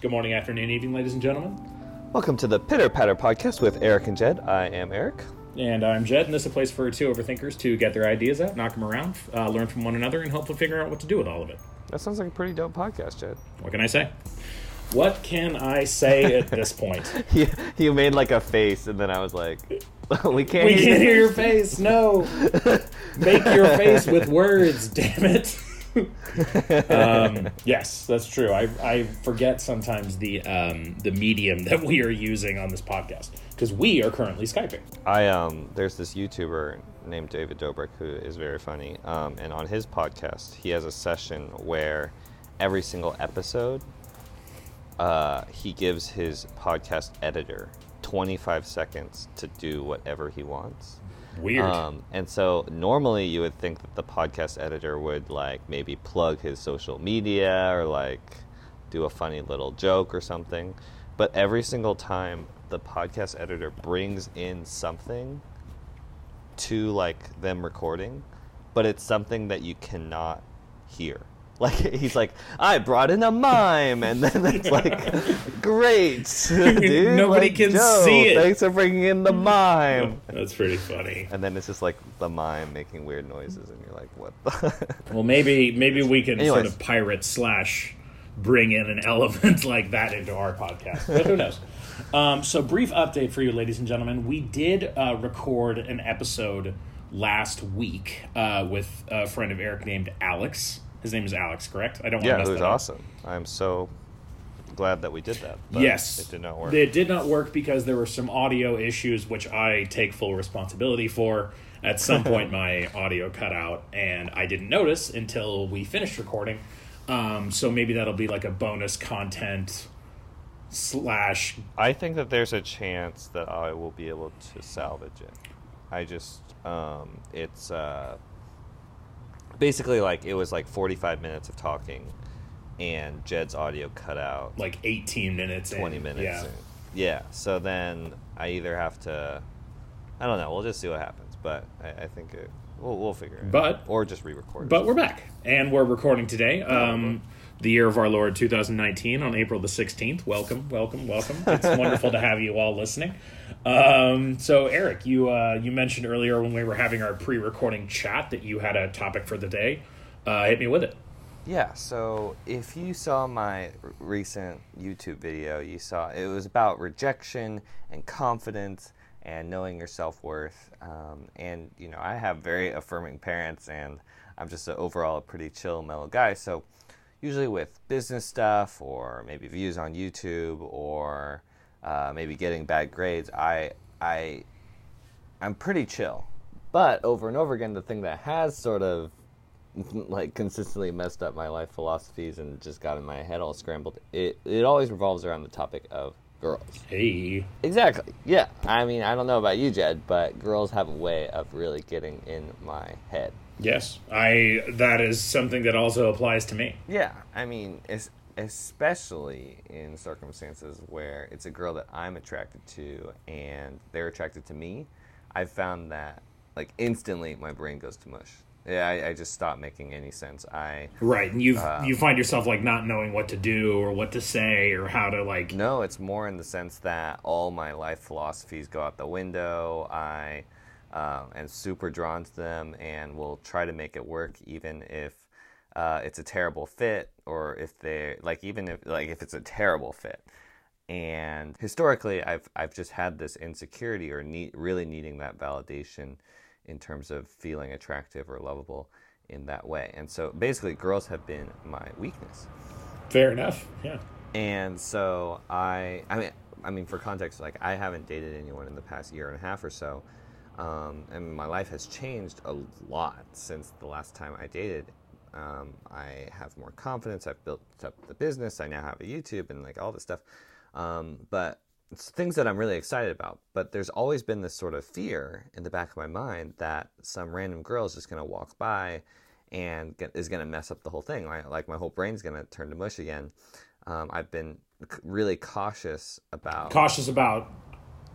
Good morning, afternoon, evening, ladies and gentlemen. Welcome to the Pitter Patter podcast with Eric and Jed. I am Eric. And I'm Jed, and this is a place for two overthinkers to get their ideas out, knock them around, uh, learn from one another, and hopefully figure out what to do with all of it. That sounds like a pretty dope podcast, Jed. What can I say? What can I say at this point? you, you made like a face, and then I was like, we can't We can't hear your face. No. Make your face with words, damn it. um, yes, that's true. I, I forget sometimes the um, the medium that we are using on this podcast because we are currently skyping. I um, there's this YouTuber named David Dobrik who is very funny, um, and on his podcast, he has a session where every single episode, uh, he gives his podcast editor 25 seconds to do whatever he wants. Weird. Um, and so normally you would think that the podcast editor would like maybe plug his social media or like do a funny little joke or something. But every single time the podcast editor brings in something to like them recording, but it's something that you cannot hear. Like he's like, I brought in a mime, and then it's like, great, dude. Nobody like, can Joe, see it." Thanks for bringing in the mime. that's pretty funny. And then it's just like the mime making weird noises, and you're like, what the? Well, maybe maybe we can sort of pirate slash bring in an element like that into our podcast. But who knows? Um, so, brief update for you, ladies and gentlemen. We did uh, record an episode last week uh, with a friend of Eric named Alex. His name is Alex, correct? I don't want yeah, to mess it was up. awesome. I'm so glad that we did that. But yes, it did not work. It did not work because there were some audio issues, which I take full responsibility for. At some point, my audio cut out, and I didn't notice until we finished recording. Um, so maybe that'll be like a bonus content slash. I think that there's a chance that I will be able to salvage it. I just, um, it's uh, basically like it was like 45 minutes of talking, and Jed's audio cut out Like 18 minutes, in. 20 minutes. Yeah. in. Yeah. So then I either have to, I don't know. We'll just see what happens. But I, I think it, we'll we'll figure it. But- out. or just re-record. But we're back, and we're recording today. Um, the year of our Lord 2019 on April the 16th. Welcome, welcome, welcome. It's wonderful to have you all listening. Um, so, Eric, you uh, you mentioned earlier when we were having our pre-recording chat that you had a topic for the day. Uh, hit me with it. Yeah, so if you saw my recent YouTube video, you saw it was about rejection and confidence and knowing your self worth. Um, and, you know, I have very affirming parents, and I'm just a, overall a pretty chill, mellow guy. So, usually with business stuff or maybe views on YouTube or uh, maybe getting bad grades, I, I, I'm pretty chill. But over and over again, the thing that has sort of like consistently messed up my life philosophies and just got in my head all scrambled. It it always revolves around the topic of girls. Hey, Exactly. Yeah. I mean, I don't know about you, Jed, but girls have a way of really getting in my head. yes, I. That is something that also applies to me. Yeah. I mean, es- especially in circumstances where it's a girl that I'm attracted to and they're attracted to me. I've found that like instantly my brain goes to mush. Yeah, I, I just stop making any sense. I Right, and you Um, you find yourself like not knowing what to do or what to say or how to like. No, it's more in the sense that all my life philosophies go out the window. I uh, am super drawn to them and will try to make it work, even if uh, it's a terrible fit, or if they like, even if like if it's a terrible fit. And historically, I've I've just had this insecurity or need, really needing that validation in terms of feeling attractive or lovable in that way. And so, basically, girls have been my weakness. Fair enough. Yeah. And so I, I mean, I mean, for context, like I haven't dated anyone in the past year and a half or so, um, and my life has changed a lot since the last time I dated. Um, I have more confidence. I've built up the business. I now have a YouTube and like all this stuff. Um, but it's things that I'm really excited about. But there's always been this sort of fear in the back of my mind that some random girl is just going to walk by and get, is going to mess up the whole thing. Like, like my whole brain's going to turn to mush again. Um, I've been c- really cautious about Cautious about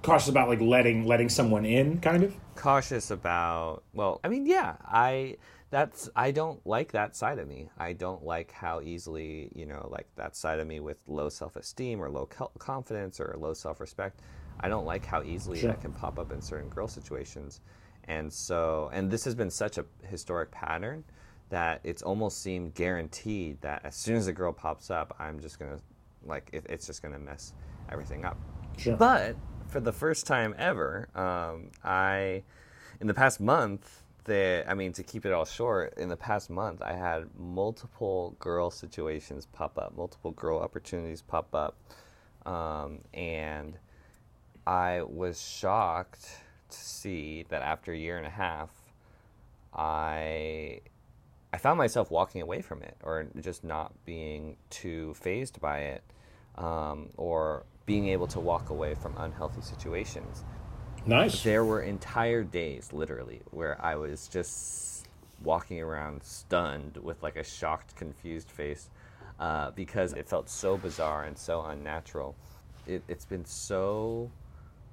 cautious about like letting letting someone in, kind of. cautious about well i mean yeah i that's i don't like that side of me i don't like how easily you know like that side of me with low self-esteem or low confidence or low self-respect i don't like how easily Sure. that can pop up in certain girl situations and so and this has been such a historic pattern that it's almost seemed guaranteed that as soon as a girl pops up i'm just gonna like it, it's just gonna mess everything up Sure. but for the first time ever, um, I, in the past month, the I mean to keep it all short, in the past month I had multiple girl situations pop up, multiple girl opportunities pop up, um, and I was shocked to see that after a year and a half, I I found myself walking away from it or just not being too phased by it um, or being able to walk away from unhealthy situations. Nice. There were entire days, literally, where I was just walking around stunned with like a shocked, confused face uh, because it felt so bizarre and so unnatural. It, it's been so,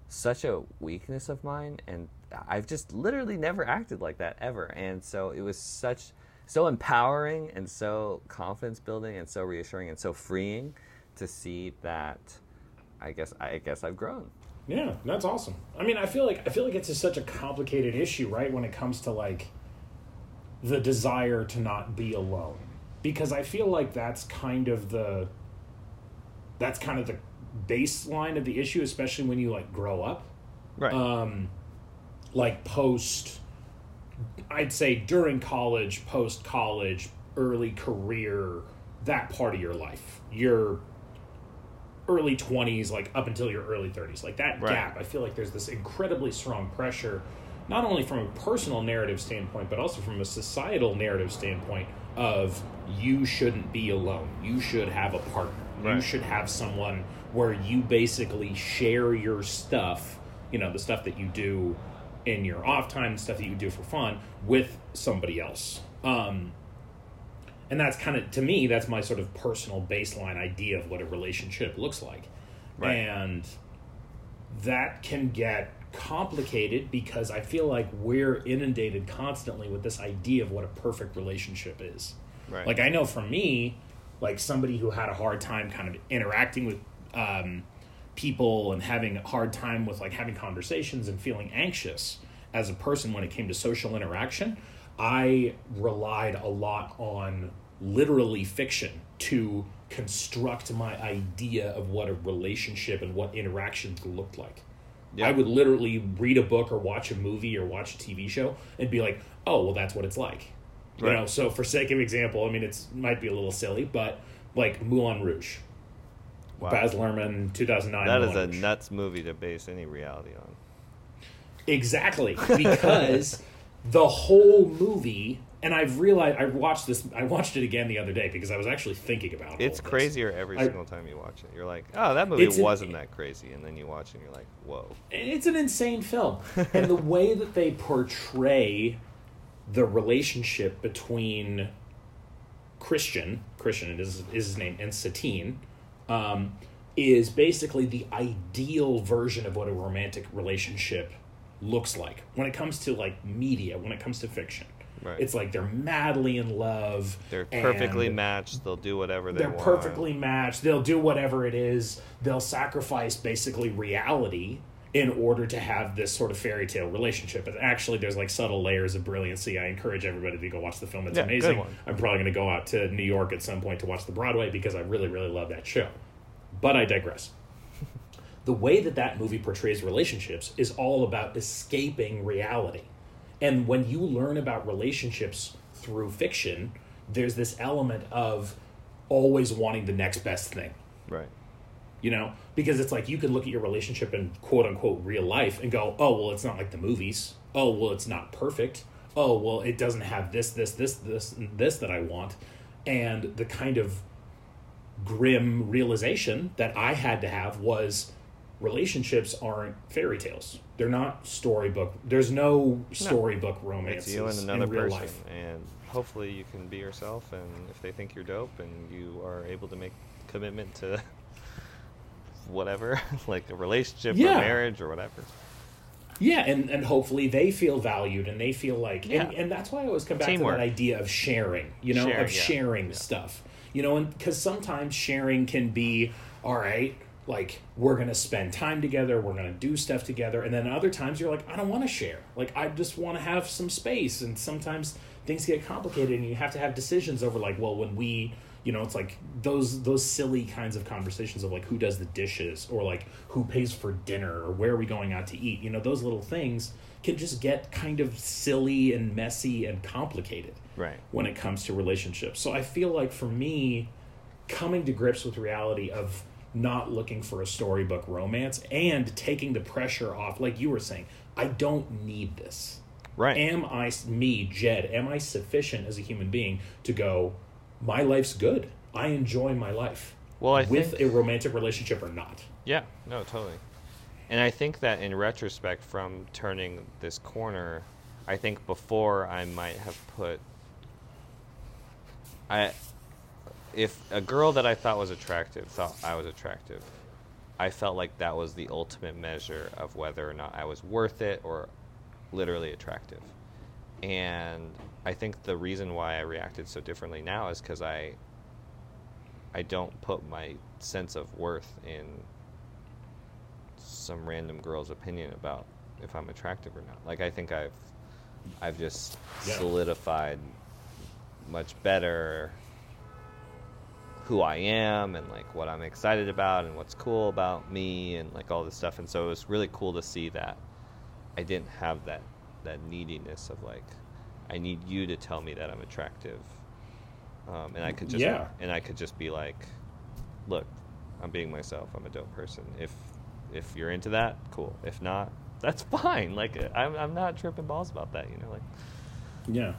such a weakness of mine, and I've just literally never acted like that ever. And so it was such, so empowering and so confidence building and so reassuring and so freeing to see that. I guess I guess I've grown. Yeah, that's awesome. I mean, I feel like I feel like it's just such a complicated issue, right? When it comes to like the desire to not be alone, because I feel like that's kind of the that's kind of the baseline of the issue, especially when you like grow up, Right. um, like post. I'd say during college, post college, early career, that part of your life, your early 20s like up until your early 30s like that Right. gap i feel like there's this incredibly strong pressure not only from a personal narrative standpoint but also from a societal narrative standpoint of you shouldn't be alone. You should have a partner. You should have someone where you basically share your stuff you know the stuff that you do in your off time the stuff that you do for fun with somebody else. Um and that's kind of to me that's my sort of personal baseline idea of what a relationship looks like Right. and that can get complicated because i feel like we're inundated constantly with this idea of what a perfect relationship is Right. like i know for me like somebody who had a hard time kind of interacting with um, people and having a hard time with like having conversations and feeling anxious as a person when it came to social interaction i relied a lot on literally fiction to construct my idea of what a relationship and what interactions looked like Yeah. i would literally read a book or watch a movie or watch a tv show and be like oh well that's what it's like you know so for sake of example i mean it's might be a little silly but like moulin rouge Wow. baz luhrmann 2009 That is Moulin a Rouge. nuts movie to base any reality on. Exactly, because the whole movie, and I've realized I watched this. I watched it again the other day because I was actually thinking about. it. It's crazier every I- single time you watch it. You're like, oh, that movie wasn't that crazy, and then you watch it, and you're like, whoa. It's an insane film, and the way that they portray the relationship between Christian, Christian is is his name, and Satine, um, is basically the ideal version of what a romantic relationship looks like when it comes to like media, when it comes to fiction. Right. It's like they're madly in love. They're perfectly matched. They'll do whatever they They're want. perfectly matched. They'll do whatever it is. They'll sacrifice basically reality in order to have this sort of fairy tale relationship. And actually, there's like subtle layers of brilliancy. I encourage everybody to go watch the film. It's Yeah, amazing. I'm probably going to go out to New York at some point to watch the Broadway because I really, really love that show. But I digress. The way that that movie portrays relationships is all about escaping reality. And when you learn about relationships through fiction, there's this element of always wanting the next best thing. Right. you know? Because it's like you can look at your relationship in quote unquote real life and go oh well it's not like the movies. Oh well it's not perfect. Oh well it doesn't have this this this this this that i want. And the kind of grim realization that i had to have was relationships aren't fairy tales they're not storybook there's no storybook romance It's you and another in real person, life and hopefully you can be yourself. And if they think you're dope, and you are able to make commitment to whatever, like a relationship Yeah. or marriage or whatever. Yeah, and, and hopefully they feel valued and they feel like, and, Yeah. and that's why I always come back Teamwork. to that idea of sharing, you know, Sharing, of sharing Yeah. stuff, you know, and because sometimes sharing can be, all right, like we're gonna spend time together, we're gonna do stuff together, and then other times you're like, I don't want to share, like I just want to have some space, and sometimes things get complicated, and you have to have decisions over like, well, when we you know it's like those those silly kinds of conversations of like who does the dishes or like who pays for dinner or where are we going out to eat? You know those little things can just get kind of silly and messy and complicated Right. when it comes to relationships. So i feel like for me coming to grips with reality of not looking for a storybook romance and taking the pressure off like you were saying i don't need this Right. am I me, Jed? Am I sufficient as a human being to go? My life's good. I enjoy my life. Well, I with think- a romantic relationship or not. Yeah, no, totally. And I think that in retrospect, from turning this corner, I think before I might have put, I, if a girl that I thought was attractive thought I was attractive, I felt like that was the ultimate measure of whether or not I was worth it or literally attractive. And I think the reason why I reacted so differently now is because I I don't put my sense of worth in some random girl's opinion about if I'm attractive or not. Like I think I've I've just Yeah. solidified much better who I am and like what I'm excited about and what's cool about me and like all this stuff. And so it was really cool to see that I didn't have that that neediness of like I need you to tell me that I'm attractive. Um, and I could just Yeah. and I could just be like, look, I'm being myself. I'm a dope person. If if you're into that, cool. If not, that's fine. Like I'm I'm not tripping balls about that. You know, like Yeah.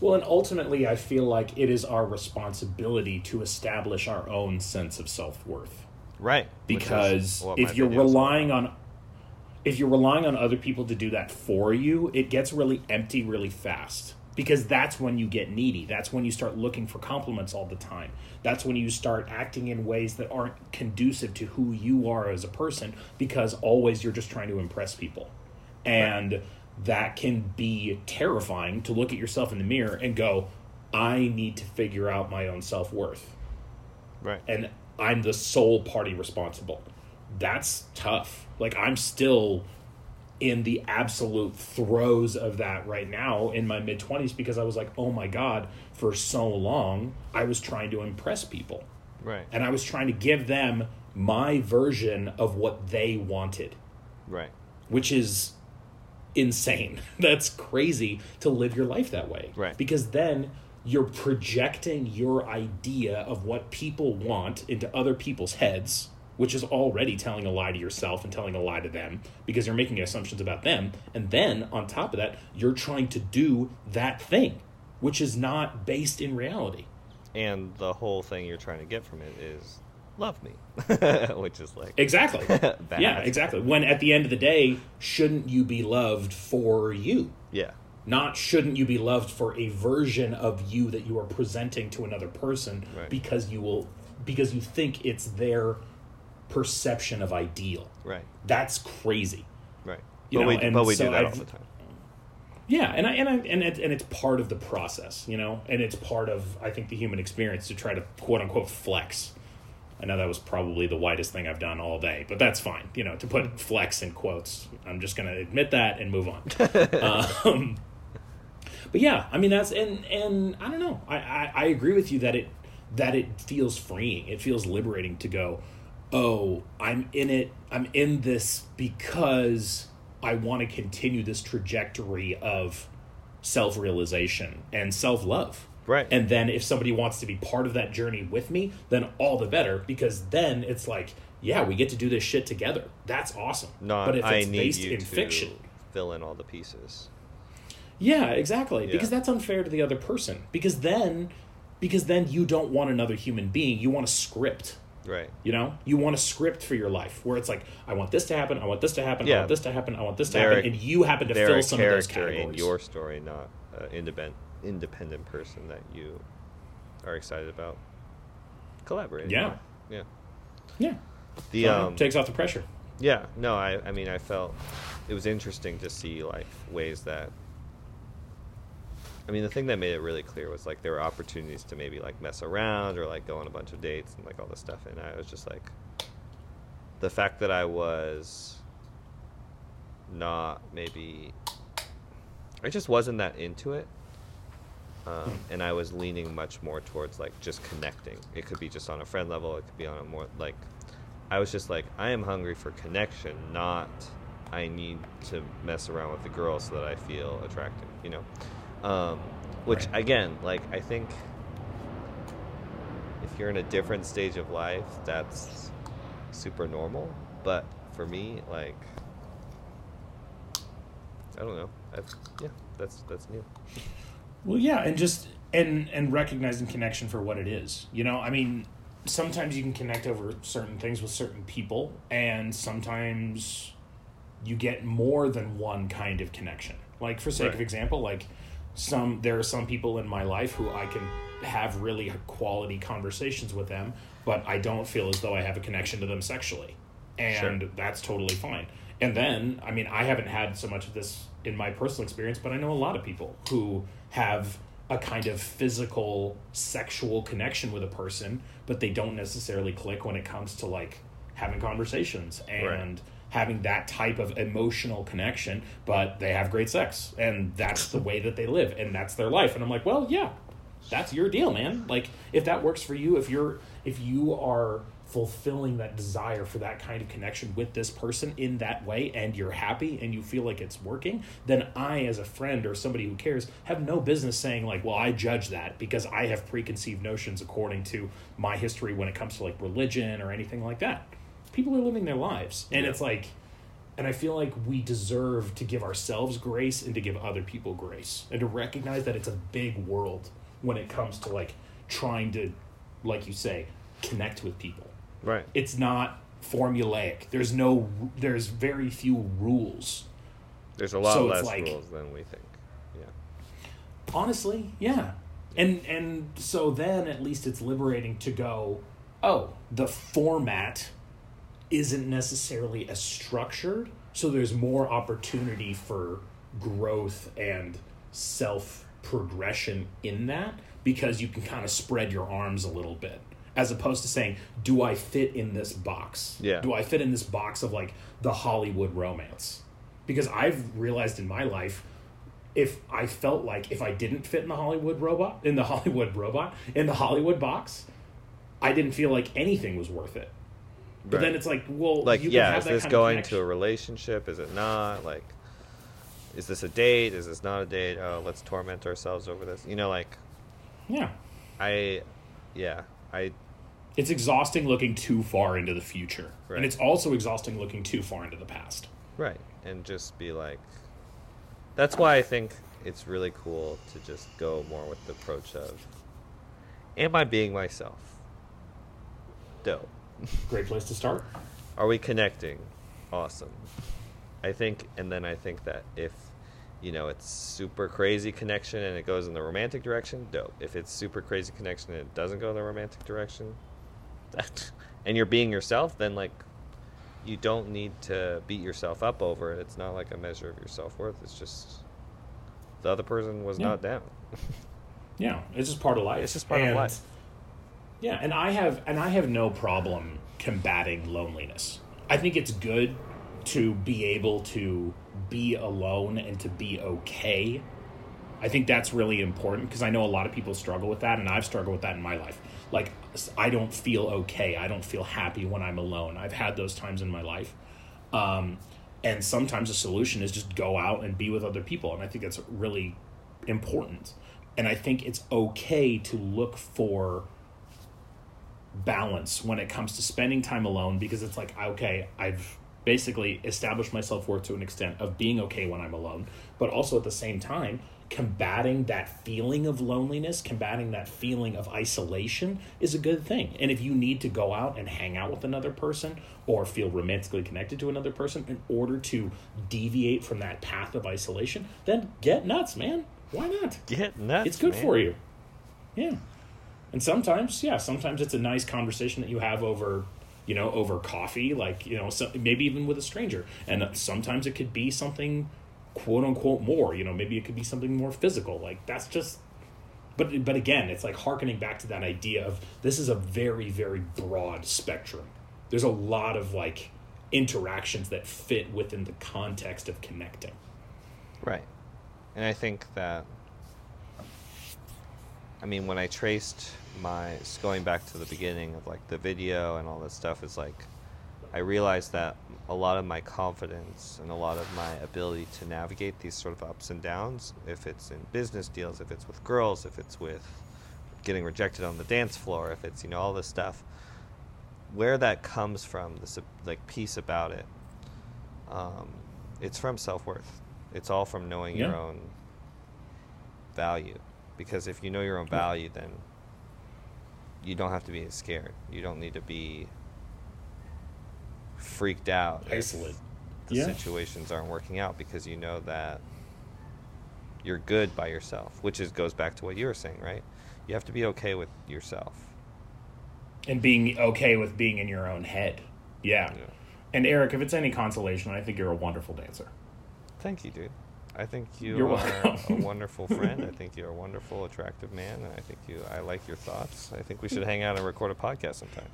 Well, and ultimately, I feel like it is our responsibility to establish our own sense of self worth. right Because if you're relying on if you're relying on other people to do that for you, it gets really empty really fast. Because that's when you get needy. That's when you start looking for compliments all the time. That's when you start acting in ways that aren't conducive to who you are as a person because always you're just trying to impress people. And that can be terrifying to look at yourself in the mirror and go, I need to figure out my own self worth right and I'm the sole party responsible. That's tough. Like I'm still in the absolute throes of that right now in my mid 20s because I was like, "Oh my god, for so long I was trying to impress people." right And I was trying to give them my version of what they wanted, right which is insane. That's crazy to live your life that way. Right. Because then you're projecting your idea of what people want into other people's heads, which is already telling a lie to yourself and telling a lie to them because you're making assumptions about them. And then on top of that, you're trying to do that thing, which is not based in reality. and the whole thing you're trying to get from it is love me. Which is like Exactly. Yeah, exactly. When at the end of the day, shouldn't you be loved for you? yeah. Not shouldn't you be loved for a version of you that you are presenting to another person Right. because you will because you think it's their perception of ideal. Right. That's crazy. Right. You but know, we and but we so do that all I've- the time. Yeah and i and i and, it, and it's part of the process you know? And it's part of i think the human experience to try to quote unquote flex i know that was probably the widest thing i've done all day but that's fine. You know to put flex in quotes i'm just going to admit that and move on. Um, but yeah i mean that's and and i don't know. I, I i agree with you that it that it feels freeing. It feels liberating to go oh i'm in it. I'm in this because i want to continue this trajectory of self-realization and self-love Right. and then if somebody wants to be part of that journey with me then all the better because then it's like yeah we get to do this shit together that's awesome no but if i it's need based you in fiction fill in all the pieces yeah, exactly. Yeah. Because that's unfair to the other person. Because then because then you don't want another human being. You want a script. right You know? You want a script for your life where it's like, I want this to happen, I want this to happen, I Yeah. want this to happen, I want this to They're happen, a- and you happen to fill some of those categories. in your story not an independent independent person that you are excited about collaborating Yeah. with. yeah Yeah. The So, um, takes off the pressure. Yeah, no, I, I mean, I felt it was interesting to see like ways that. I mean, the thing that made it really clear was like there were opportunities to maybe like mess around or like go on a bunch of dates and like all this stuff, and I was just like, the fact that I was not maybe, I just wasn't that into it, um, and I was leaning much more towards like just connecting. It could be just on a friend level. It could be on a more like I was just like, I am hungry for connection, not I need to mess around with the girl so that I feel attractive, you know? Um, which, Right. again, like, I think if you're in a different stage of life, that's super normal. But for me, like, I don't know. That's, yeah, that's, that's new. Well, yeah, and just and and recognizing connection for what it is. You know, I mean, sometimes you can connect over certain things with certain people, and sometimes you get more than one kind of connection. Like for sake of example, like some there are some people in my life who I can have really quality conversations with them, but I don't feel as though I have a connection to them sexually. And Sure. that's totally fine. And then, I mean, I haven't had so much of this in my personal experience, but I know a lot of people who have a kind of physical sexual connection with a person, but they don't necessarily click when it comes to like having conversations and Right. having that type of emotional connection, but they have great sex and that's the way that they live and that's their life. And I'm like, well, yeah, that's your deal, man. Like if that works for you, if you're if you are fulfilling that desire for that kind of connection with this person in that way and you're happy and you feel like it's working, then I as a friend or somebody who cares have no business saying like, well, I judge that because I have preconceived notions according to my history when it comes to like religion or anything like that. People are living their lives and Yeah. it's like and I feel like we deserve to give ourselves grace and to give other people grace and to recognize that it's a big world when it comes to like trying to, like you say, connect with people. Right. It's not formulaic. There's no, there's very few rules. There's a lot So less like- rules than we think. Yeah. Honestly, yeah. And and so then at least it's liberating to go, oh, the format isn't necessarily as structured, so there's more opportunity for growth and self progression in that because you can kind of spread your arms a little bit as opposed to saying do i fit in this box? Yeah. do i fit in this box of like the hollywood romance? Because i've realized in my life if i felt like if i didn't fit in the hollywood robot in the hollywood robot in the hollywood box i didn't feel like anything was worth it. But then it's like well like yeah is this going to a relationship? Is it not? Like is this a date? Is this not a date? Oh let's torment ourselves over this. You know like yeah. I yeah i It's exhausting looking too far into the future. Right. And it's also exhausting looking too far into the past. right and just be like that's why i think it's really cool to just go more with the approach of am i being myself dope Great place to start. Are we connecting? Awesome. I think, and then I think that if, you know, it's super crazy connection and it goes in the romantic direction, dope. If it's super crazy connection and it doesn't go in the romantic direction, that, and you're being yourself, then like, you don't need to beat yourself up over it. It's not like a measure of your self worth. It's just the other person was Yeah. not down. Yeah, it's just part of life. It's just part of life. Yeah, and I have and I have no problem combating loneliness. I think it's good to be able to be alone and to be okay. I think that's really important because I know a lot of people struggle with that and I've struggled with that in my life. Like I don't feel okay. I don't feel happy when I'm alone. I've had those times in my life. Um, and sometimes the solution is just go out and be with other people and I think that's really important. And I think it's okay to look for balance when it comes to spending time alone because it's like okay i've basically establish my self-worth to an extent of being okay when i'm alone but also at the same time combating that feeling of loneliness combating that feeling of isolation is a good thing and if you need to go out and hang out with another person or feel romantically connected to another person in order to deviate from that path of isolation then get nuts man why not Get nuts. it's good man. for you. Yeah. And sometimes, yeah, sometimes it's a nice conversation that you have over you know, over coffee, like, you know, so, maybe even with a stranger. And sometimes it could be something quote unquote more, you know, maybe it could be something more physical. Like, that's just, but, but again, it's like harkening back to that idea of this is a very, very broad spectrum. There's a lot of like interactions that fit within the context of connecting. Right. And I think that, I mean, when I traced my, going back to the beginning of like the video and all this stuff, is like, I realized that a lot of my confidence and a lot of my ability to navigate these sort of ups and downs, if it's in business deals, if it's with girls, if it's with getting rejected on the dance floor, if it's, you know, all this stuff, where that comes from, this like piece about it, um, it's from self worth. It's all from knowing Yeah. your own value. Because if you know your own value, then you don't have to be scared. You don't need to be freaked out Isolate. the Yeah. situations aren't working out because you know that you're good by yourself, which is goes back to what you were saying, right? You have to be okay with yourself. and being okay with being in your own head. Yeah. Yeah. And Eric, if it's any consolation, I think you're a wonderful dancer. Thank you, dude. I think you You're are a wonderful friend. I think you're a wonderful, attractive man, and I think you. I like your thoughts. I think we should hang out and record a podcast sometime.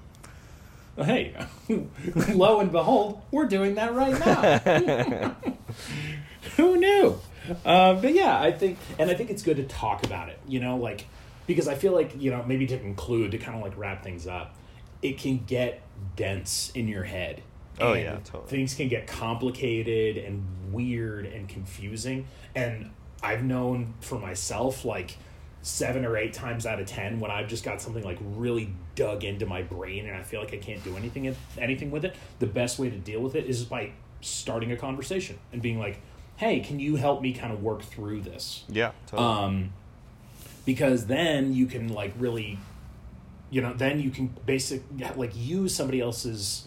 Well, Hey, lo and behold, we're doing that right now. Who knew? Uh, but yeah, I think, and I think it's good to talk about it. You know, like because I feel like you know maybe to conclude to kind of like wrap things up, it can get dense in your head. Oh, yeah, totally. Things can get complicated and weird and confusing. And I've known for myself, like seven or eight times out of ten, when I've just got something like really dug into my brain and I feel like I can't do anything anything with it, the best way to deal with it is by starting a conversation and being like, "Hey, can you help me kind of work through this?" Yeah, totally. um, because then you can like really you know then you can basic like use somebody else's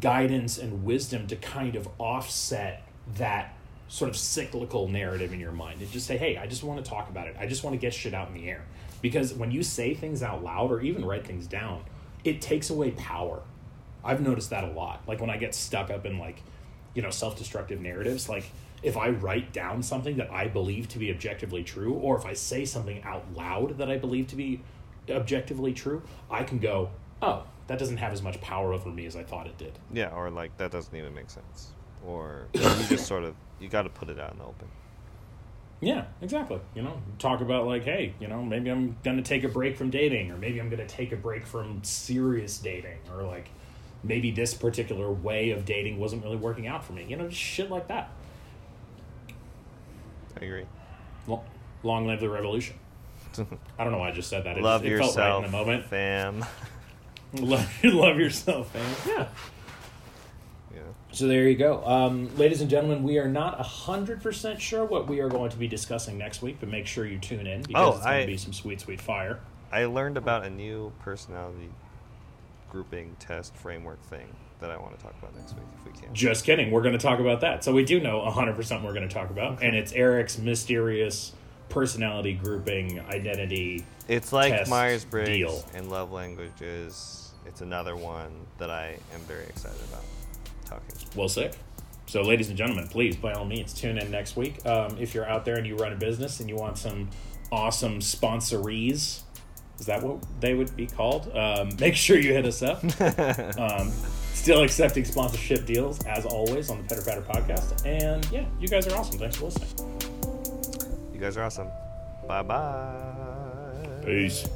guidance and wisdom to kind of offset that sort of cyclical narrative in your mind. And just say hey i just want to talk about it. I just want to get shit out in the air. Because when you say things out loud or even write things down it takes away power. I've noticed that a lot. Like when I get stuck up in like, you know, self-destructive narratives, like if I write down something that I believe to be objectively true, or if I say something out loud that I believe to be objectively true, I can go, oh, that doesn't have as much power over me as I thought it did. yeah, or like that doesn't even make sense, or you just sort of you got to put it out in the open. Yeah, exactly. You know, talk about like, hey, you know, maybe I'm to take a break from dating, or maybe I'm to take a break from serious dating, or like maybe this particular way of dating wasn't really working out for me. You know, just shit like that. I agree. Lo- Long live the revolution. I don't know why I just said that. It, Love just, it yourself, felt right in the moment. fam. love, love yourself, fam. Yeah. So there you go. Um, ladies and gentlemen, we are not 100% sure what we are going to be discussing next week, but make sure you tune in because Oh, it's going to be some sweet, sweet fire. I learned about a new personality grouping test framework thing that I want to talk about next week if we can. Just kidding. We're going to talk about that. So we do know 100% we're going to talk about. And it's Eric's mysterious personality grouping identity. It's like Myers Briggs and love languages. It's another one that I am very excited about talking. Well, sick. So, ladies and gentlemen, please, by all means, tune in next week. Um, if you're out there and you run a business and you want some awesome sponsorees, is that what they would be called? Um, make sure you hit us up. um, still accepting sponsorship deals, as always, on the Pitter Patter podcast. And yeah, you guys are awesome. Thanks for listening. You guys are awesome. Bye bye. Peace.